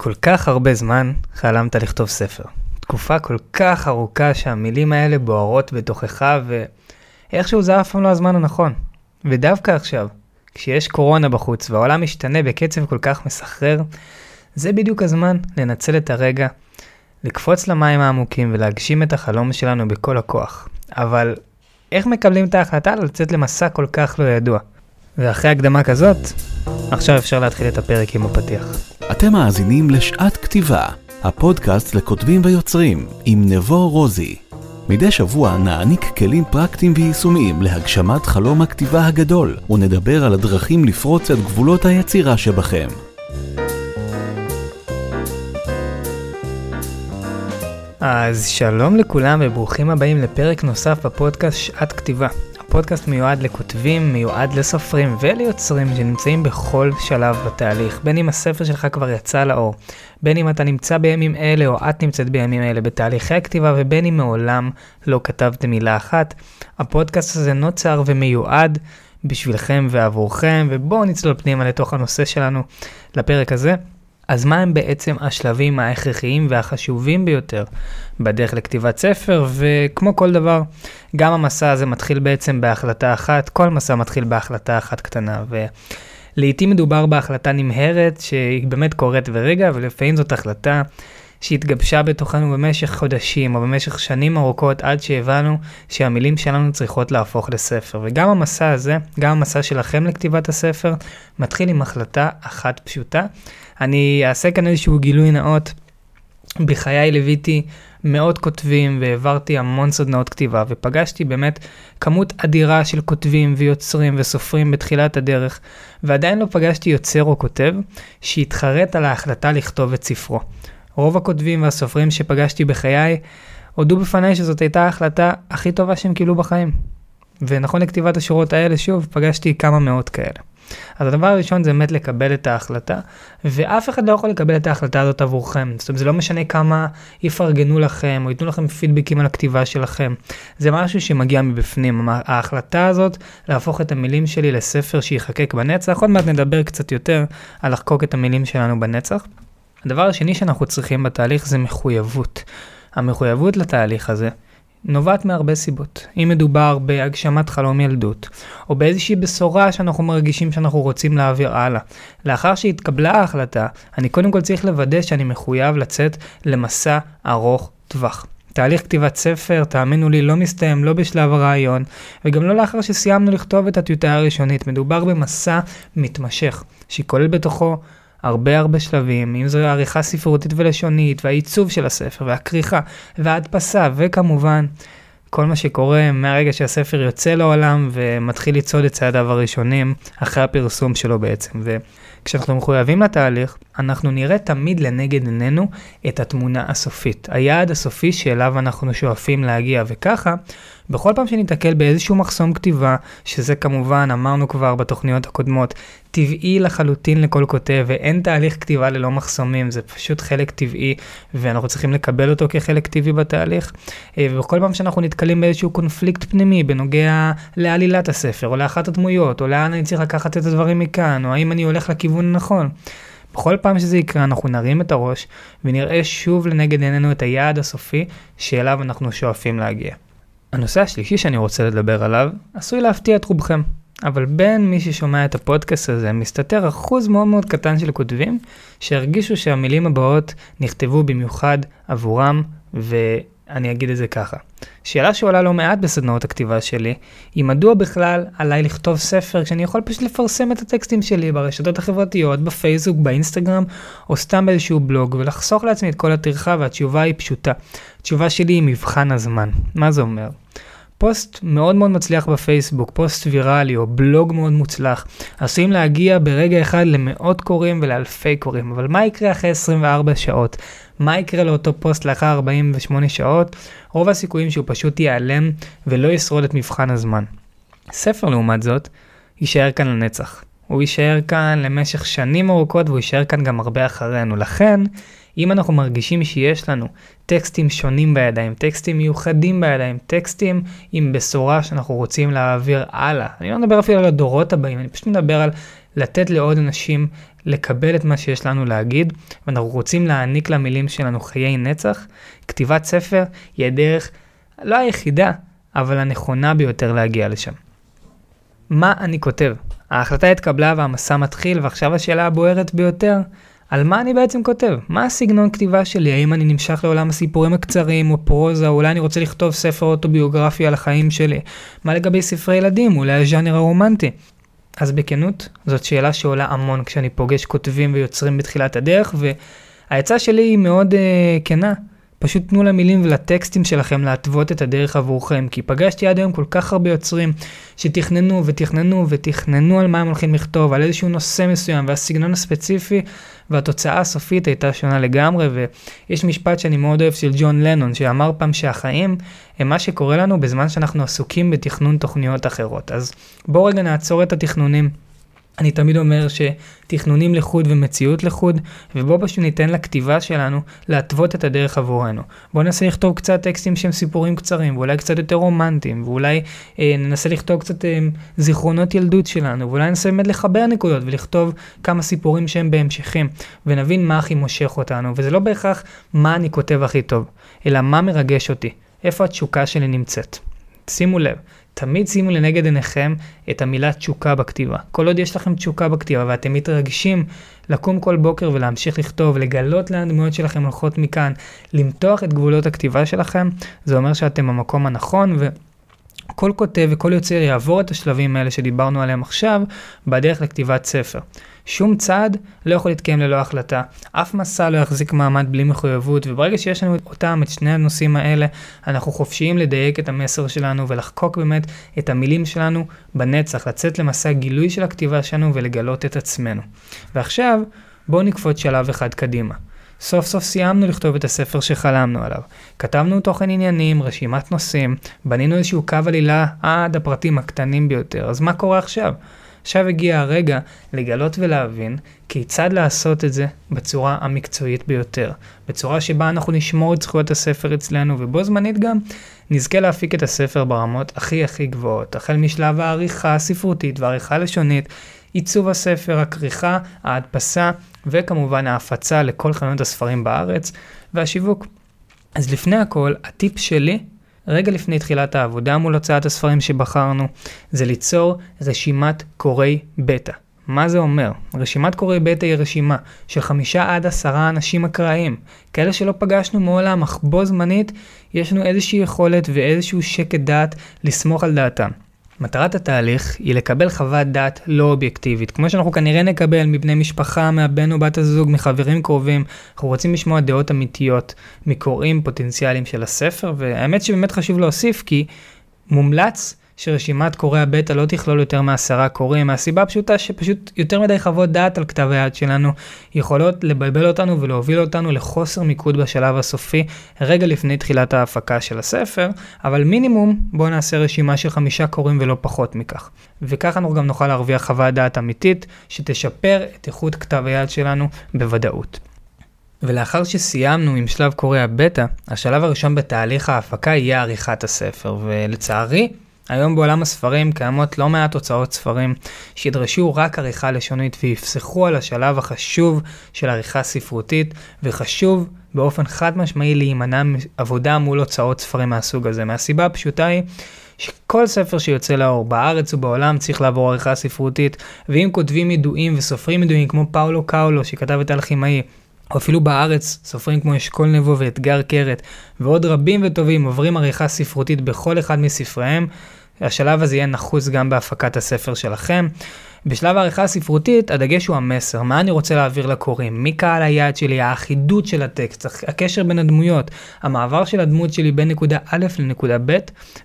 כל כך הרבה זמן חלמת לכתוב ספר. תקופה כל כך ארוכה שהמילים האלה בוערות בתוכך ואיכשהו זה אף פעם לא הזמן הנכון. ודווקא עכשיו, כשיש קורונה בחוץ והעולם משתנה בקצב כל כך מסחרר, זה בדיוק הזמן לנצל את הרגע, לקפוץ למים העמוקים ולהגשים את החלום שלנו בכל הכוח. אבל איך מקבלים את ההחלטה לצאת למסע כל כך לא ידוע? ואחרי הקדמה כזאת, עכשיו אפשר להתחיל את הפרק עם הפתיח. אתם מאזינים לשעת כתיבה, הפודקאסט לכותבים ויוצרים, עם נבו רוזי. מדי שבוע נעניק כלים פרקטיים ויישומיים להגשמת חלום הכתיבה הגדול, ונדבר על הדרכים לפרוץ את גבולות היצירה שבכם. אז שלום לכולם וברוכים הבאים לפרק נוסף בפודקאסט שעת כתיבה. הפודקאסט מיועד לכותבים, מיועד לסופרים וליוצרים שנמצאים בכל שלב בתהליך, בין אם הספר שלך כבר יצא לאור, בין אם אתה נמצא בימים אלה או את נמצאת בימים אלה בתהליכי הכתיבה ובין אם מעולם לא כתבתם מילה אחת. הפודקאסט הזה נוצר ומיועד בשבילכם ועבורכם, ובואו נצלול פנימה לתוך הנושא שלנו לפרק הזה. אז מה הם בעצם השלבים ההכרחיים והחשובים ביותר בדרך לכתיבת ספר, וכמו כל דבר, גם המסע הזה מתחיל בעצם בהחלטה אחת, כל מסע מתחיל בהחלטה אחת קטנה, ולעיתים מדובר בהחלטה נמהרת שהיא באמת קורית ורגע, ולפעמים זאת החלטה שהתגבשה בתוכנו במשך חודשים או במשך שנים ארוכות עד שהבנו שהמילים שלנו צריכות להפוך לספר. וגם המסע הזה, גם המסע שלכם לכתיבת הספר, מתחיל עם החלטה אחת פשוטה. אני אעשה כאן איזשהו גילוי נאות. בחיי ליוויתי מאות כותבים והעברתי המון סדנאות כתיבה ופגשתי באמת כמות אדירה של כותבים ויוצרים וסופרים בתחילת הדרך ועדיין לא פגשתי יוצר או כותב שהתחרט על ההחלטה לכתוב את ספרו. רוב הכותבים והסופרים שפגשתי בחיי הודו בפניי שזאת הייתה ההחלטה הכי טובה שהם קיבלו בחיים. ונכון לכתיבת השורות האלה, שוב, פגשתי כמה מאות כאלה. אז הדבר הראשון זה באמת לקבל את ההחלטה, ואף אחד לא יכול לקבל את ההחלטה הזאת עבורכם. זאת אומרת, זה לא משנה כמה יפרגנו לכם, או ייתנו לכם פידבקים על הכתיבה שלכם. זה משהו שמגיע מבפנים. ההחלטה הזאת להפוך את המילים שלי לספר שיחקק בנצח, עוד מעט נדבר קצת יותר על לחקוק את המילים שלנו בנצח. הדבר השני שאנחנו צריכים בתהליך זה מחויבות. המחויבות לתהליך הזה נובעת מהרבה סיבות. אם מדובר בהגשמת חלום ילדות, או באיזושהי בשורה שאנחנו מרגישים שאנחנו רוצים להעביר הלאה. לאחר שהתקבלה ההחלטה, אני קודם כל צריך לוודא שאני מחויב לצאת למסע ארוך טווח. תהליך כתיבת ספר, תאמינו לי, לא מסתיים לא בשלב הרעיון, וגם לא לאחר שסיימנו לכתוב את הטיוטה הראשונית. מדובר במסע מתמשך, שכולל בתוכו הרבה הרבה שלבים, אם זו עריכה ספרותית ולשונית, והעיצוב של הספר, והכריכה, וההדפסה, וכמובן, כל מה שקורה מהרגע שהספר יוצא לעולם ומתחיל לצעוד את צעדיו הראשונים, אחרי הפרסום שלו בעצם. וכשאנחנו מחויבים לתהליך, אנחנו נראה תמיד לנגד עינינו את התמונה הסופית, היעד הסופי שאליו אנחנו שואפים להגיע, וככה, בכל פעם שניתקל באיזשהו מחסום כתיבה, שזה כמובן, אמרנו כבר בתוכניות הקודמות, טבעי לחלוטין לכל כותב, ואין תהליך כתיבה ללא מחסומים, זה פשוט חלק טבעי, ואנחנו צריכים לקבל אותו כחלק טבעי בתהליך. אה, ובכל פעם שאנחנו נתקלים באיזשהו קונפליקט פנימי בנוגע לעלילת הספר, או לאחת הדמויות, או לאן אני צריך לקחת את הדברים מכאן, או האם אני הולך לכיוון הנכון. בכל פעם שזה יקרה אנחנו נרים את הראש ונראה שוב לנגד עינינו את היעד הסופי שאליו אנחנו שואפים להגיע. הנושא השלישי שאני רוצה לדבר עליו עשוי להפתיע את רובכם, אבל בין מי ששומע את הפודקאסט הזה מסתתר אחוז מאוד מאוד קטן של כותבים שהרגישו שהמילים הבאות נכתבו במיוחד עבורם ו... אני אגיד את זה ככה. שאלה שעולה לא מעט בסדנאות הכתיבה שלי, היא מדוע בכלל עליי לכתוב ספר כשאני יכול פשוט לפרסם את הטקסטים שלי ברשתות החברתיות, בפייסבוק, באינסטגרם, או סתם באיזשהו בלוג, ולחסוך לעצמי את כל הטרחה, והתשובה היא פשוטה. התשובה שלי היא מבחן הזמן. מה זה אומר? פוסט מאוד מאוד מצליח בפייסבוק, פוסט ויראלי או בלוג מאוד מוצלח, עשויים להגיע ברגע אחד למאות קוראים ולאלפי קוראים, אבל מה יקרה אחרי 24 שעות? מה יקרה לאותו פוסט לאחר 48 שעות? רוב הסיכויים שהוא פשוט ייעלם ולא ישרוד את מבחן הזמן. ספר לעומת זאת, יישאר כאן לנצח. הוא יישאר כאן למשך שנים ארוכות והוא יישאר כאן גם הרבה אחרינו. לכן, אם אנחנו מרגישים שיש לנו טקסטים שונים בידיים, טקסטים מיוחדים בידיים, טקסטים עם בשורה שאנחנו רוצים להעביר הלאה, אני לא מדבר אפילו על הדורות הבאים, אני פשוט מדבר על לתת לעוד אנשים לקבל את מה שיש לנו להגיד, ואנחנו רוצים להעניק למילים שלנו חיי נצח, כתיבת ספר היא הדרך, לא היחידה, אבל הנכונה ביותר להגיע לשם. מה אני כותב? ההחלטה התקבלה והמסע מתחיל, ועכשיו השאלה הבוערת ביותר, על מה אני בעצם כותב? מה הסגנון כתיבה שלי? האם אני נמשך לעולם הסיפורים הקצרים או פרוזה? אולי אני רוצה לכתוב ספר אוטוביוגרפי על החיים שלי? מה לגבי ספרי ילדים? אולי הז'אנר הרומנטי? אז בכנות, זאת שאלה שעולה המון כשאני פוגש כותבים ויוצרים בתחילת הדרך, והעצה שלי היא מאוד uh, כנה. פשוט תנו למילים ולטקסטים שלכם להתוות את הדרך עבורכם, כי פגשתי עד היום כל כך הרבה יוצרים שתכננו ותכננו ותכננו על מה הם הולכים לכתוב, על איזשהו נושא מסוים והסגנון הספציפי, והתוצאה הסופית הייתה שונה לגמרי, ויש משפט שאני מאוד אוהב של ג'ון לנון, שאמר פעם שהחיים הם מה שקורה לנו בזמן שאנחנו עסוקים בתכנון תוכניות אחרות. אז בואו רגע נעצור את התכנונים. אני תמיד אומר שתכנונים לחוד ומציאות לחוד, ובואו פשוט ניתן לכתיבה שלנו להתוות את הדרך עבורנו. בואו ננסה לכתוב קצת טקסטים שהם סיפורים קצרים, ואולי קצת יותר רומנטיים, ואולי אה, ננסה לכתוב קצת אה, זיכרונות ילדות שלנו, ואולי ננסה באמת לחבר נקודות ולכתוב כמה סיפורים שהם בהמשכים, ונבין מה הכי מושך אותנו, וזה לא בהכרח מה אני כותב הכי טוב, אלא מה מרגש אותי, איפה התשוקה שלי נמצאת. שימו לב, תמיד שימו לנגד עיניכם את המילה תשוקה בכתיבה. כל עוד יש לכם תשוקה בכתיבה ואתם מתרגשים לקום כל בוקר ולהמשיך לכתוב, לגלות לאן הדמויות שלכם הולכות מכאן, למתוח את גבולות הכתיבה שלכם, זה אומר שאתם במקום הנכון ו... כל כותב וכל יוצר יעבור את השלבים האלה שדיברנו עליהם עכשיו בדרך לכתיבת ספר. שום צעד לא יכול להתקיים ללא החלטה, אף מסע לא יחזיק מעמד בלי מחויבות, וברגע שיש לנו אותם, את שני הנושאים האלה, אנחנו חופשיים לדייק את המסר שלנו ולחקוק באמת את המילים שלנו בנצח, לצאת למסע גילוי של הכתיבה שלנו ולגלות את עצמנו. ועכשיו, בואו נקפוץ שלב אחד קדימה. סוף סוף סיימנו לכתוב את הספר שחלמנו עליו. כתבנו תוכן עניינים, רשימת נושאים, בנינו איזשהו קו עלילה עד הפרטים הקטנים ביותר. אז מה קורה עכשיו? עכשיו הגיע הרגע לגלות ולהבין כיצד לעשות את זה בצורה המקצועית ביותר. בצורה שבה אנחנו נשמור את זכויות הספר אצלנו, ובו זמנית גם נזכה להפיק את הספר ברמות הכי הכי גבוהות. החל משלב העריכה הספרותית והעריכה הלשונית, עיצוב הספר, הכריכה, ההדפסה, וכמובן ההפצה לכל חנויות הספרים בארץ, והשיווק. אז לפני הכל, הטיפ שלי רגע לפני תחילת העבודה מול הוצאת הספרים שבחרנו, זה ליצור רשימת קוראי בטא. מה זה אומר? רשימת קוראי בטא היא רשימה של חמישה עד עשרה אנשים אקראיים, כאלה שלא פגשנו מעולם, אך בו זמנית יש לנו איזושהי יכולת ואיזשהו שקט דעת לסמוך על דעתם. מטרת התהליך היא לקבל חוות דעת לא אובייקטיבית, כמו שאנחנו כנראה נקבל מבני משפחה, מהבן או בת הזוג, מחברים קרובים. אנחנו רוצים לשמוע דעות אמיתיות מקוראים פוטנציאליים של הספר, והאמת שבאמת חשוב להוסיף כי מומלץ שרשימת קוראי הבטא לא תכלול יותר מעשרה קוראים, מהסיבה הפשוטה שפשוט יותר מדי חוות דעת על כתב היד שלנו יכולות לבלבל אותנו ולהוביל אותנו לחוסר מיקוד בשלב הסופי רגע לפני תחילת ההפקה של הספר, אבל מינימום בואו נעשה רשימה של חמישה קוראים ולא פחות מכך. וכך אנחנו גם נוכל להרוויח חוות דעת אמיתית שתשפר את איכות כתב היד שלנו בוודאות. ולאחר שסיימנו עם שלב קוראי הבטא, השלב הראשון בתהליך ההפקה יהיה עריכת הספר, ולצערי, היום בעולם הספרים קיימות לא מעט הוצאות ספרים שידרשו רק עריכה לשונית ויפסחו על השלב החשוב של עריכה ספרותית, וחשוב באופן חד משמעי להימנע מעבודה מול הוצאות ספרים מהסוג הזה. מהסיבה הפשוטה היא שכל ספר שיוצא לאור בארץ ובעולם צריך לעבור עריכה ספרותית, ואם כותבים ידועים וסופרים ידועים כמו פאולו קאולו שכתב את האלכימאי, או אפילו בארץ, סופרים כמו אשכול נבו ואתגר קרת, ועוד רבים וטובים עוברים עריכה ספרותית בכל אחד מספריהם, השלב הזה יהיה נחוץ גם בהפקת הספר שלכם. בשלב העריכה הספרותית, הדגש הוא המסר, מה אני רוצה להעביר לקוראים, מי קהל היעד שלי, האחידות של הטקסט, הקשר בין הדמויות, המעבר של הדמות שלי בין נקודה א' לנקודה ב',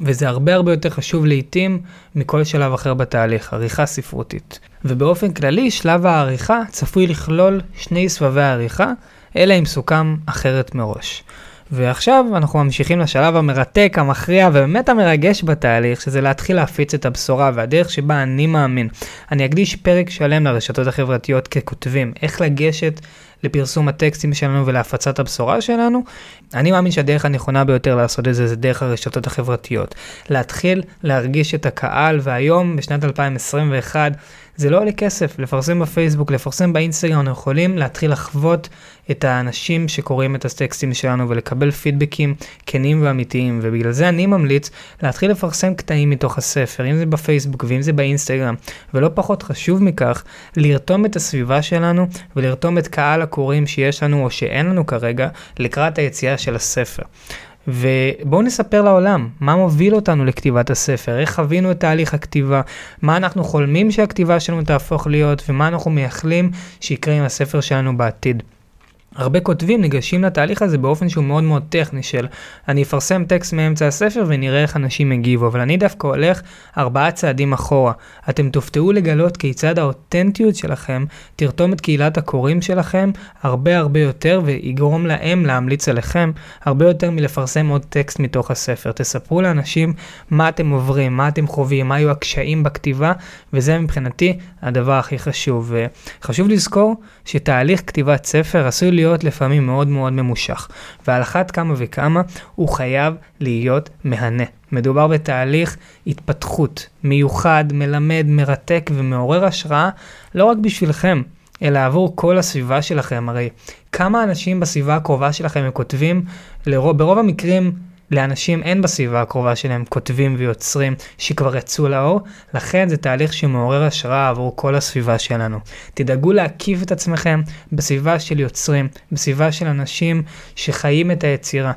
וזה הרבה הרבה יותר חשוב לעיתים מכל שלב אחר בתהליך, עריכה ספרותית. ובאופן כללי, שלב העריכה צפוי לכלול שני סבבי העריכה, אלא אם סוכם אחרת מראש. ועכשיו אנחנו ממשיכים לשלב המרתק, המכריע ובאמת המרגש בתהליך, שזה להתחיל להפיץ את הבשורה והדרך שבה אני מאמין. אני אקדיש פרק שלם לרשתות החברתיות ככותבים, איך לגשת לפרסום הטקסטים שלנו ולהפצת הבשורה שלנו. אני מאמין שהדרך הנכונה ביותר לעשות את זה זה דרך הרשתות החברתיות. להתחיל להרגיש את הקהל, והיום, בשנת 2021, זה לא עולה כסף, לפרסם בפייסבוק, לפרסם באינסטגרם, אנחנו יכולים להתחיל לחוות את האנשים שקוראים את הטקסטים שלנו ולקבל פידבקים כנים ואמיתיים, ובגלל זה אני ממליץ להתחיל לפרסם קטעים מתוך הספר, אם זה בפייסבוק ואם זה באינסטגרם, ולא פחות חשוב מכך, לרתום את הסביבה שלנו ולרתום את קהל הקוראים שיש לנו או שאין לנו כרגע לקראת היציאה של הספר. ובואו נספר לעולם מה מוביל אותנו לכתיבת הספר, איך חווינו את תהליך הכתיבה, מה אנחנו חולמים שהכתיבה שלנו תהפוך להיות? ומה אנחנו מייחלים שיקרה עם הספר שלנו בעתיד. הרבה כותבים ניגשים לתהליך הזה באופן שהוא מאוד מאוד טכני של אני אפרסם טקסט מאמצע הספר ונראה איך אנשים יגיבו, אבל אני דווקא הולך ארבעה צעדים אחורה. אתם תופתעו לגלות כיצד האותנטיות שלכם תרתום את קהילת הקוראים שלכם הרבה הרבה יותר ויגרום להם להמליץ עליכם הרבה יותר מלפרסם עוד טקסט מתוך הספר. תספרו לאנשים מה אתם עוברים, מה אתם חווים, מה היו הקשיים בכתיבה, וזה מבחינתי הדבר הכי חשוב. חשוב לזכור שתהליך כתיבת ספר עשוי להיות לפעמים מאוד מאוד ממושך, ועל אחת כמה וכמה הוא חייב להיות מהנה. מדובר בתהליך התפתחות מיוחד, מלמד, מרתק ומעורר השראה לא רק בשבילכם, אלא עבור כל הסביבה שלכם. הרי כמה אנשים בסביבה הקרובה שלכם הם כותבים, לרוב, ברוב המקרים לאנשים אין בסביבה הקרובה שלהם כותבים ויוצרים שכבר יצאו לאור, לכן זה תהליך שמעורר השראה עבור כל הסביבה שלנו. תדאגו להקיף את עצמכם בסביבה של יוצרים, בסביבה של אנשים שחיים את היצירה.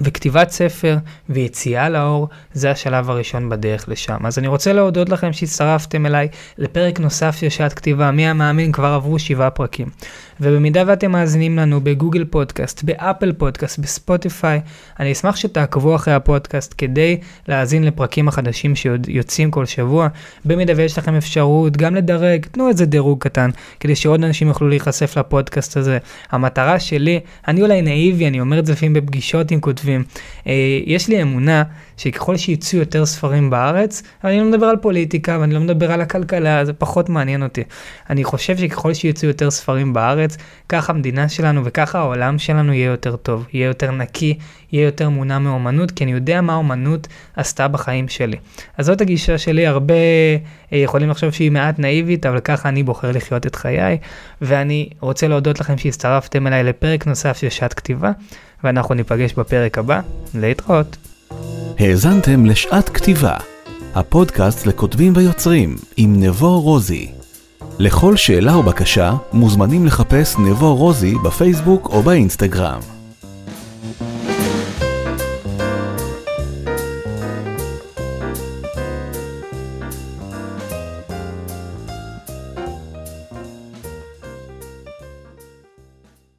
וכתיבת ספר ויציאה לאור זה השלב הראשון בדרך לשם. אז אני רוצה להודות לכם שהצטרפתם אליי לפרק נוסף של שעת כתיבה. מי המאמין כבר עברו שבעה פרקים. ובמידה ואתם מאזינים לנו בגוגל פודקאסט, באפל פודקאסט, בספוטיפיי, אני אשמח שתעקבו אחרי הפודקאסט כדי להאזין לפרקים החדשים שיוצאים כל שבוע. במידה ויש לכם אפשרות גם לדרג, תנו איזה דירוג קטן, כדי שעוד אנשים יוכלו להיחשף לפודקאסט הזה. המטרה שלי, אני אולי נאיבי, אני אומר את זה לפעמים בפגישות עם כותבים, אה, יש לי אמונה שככל שיצאו יותר ספרים בארץ, אני לא מדבר על פוליטיקה ואני לא מדבר על הכלכלה, זה פחות מעניין אותי. אני חושב שככל שיצאו יותר ספרים בארץ, כך המדינה שלנו וככה העולם שלנו יהיה יותר טוב, יהיה יותר נקי, יהיה יותר מונע מאומנות, כי אני יודע מה אומנות עשתה בחיים שלי. אז זאת הגישה שלי, הרבה אה, יכולים לחשוב שהיא מעט נאיבית, אבל ככה אני בוחר לחיות את חיי, ואני רוצה להודות לכם שהצטרפתם אליי לפרק נוסף של שעת כתיבה, ואנחנו ניפגש בפרק הבא, להתראות. האזנתם לשעת כתיבה, הפודקאסט לכותבים ויוצרים עם נבו רוזי. לכל שאלה או בקשה מוזמנים לחפש נבו רוזי בפייסבוק או באינסטגרם.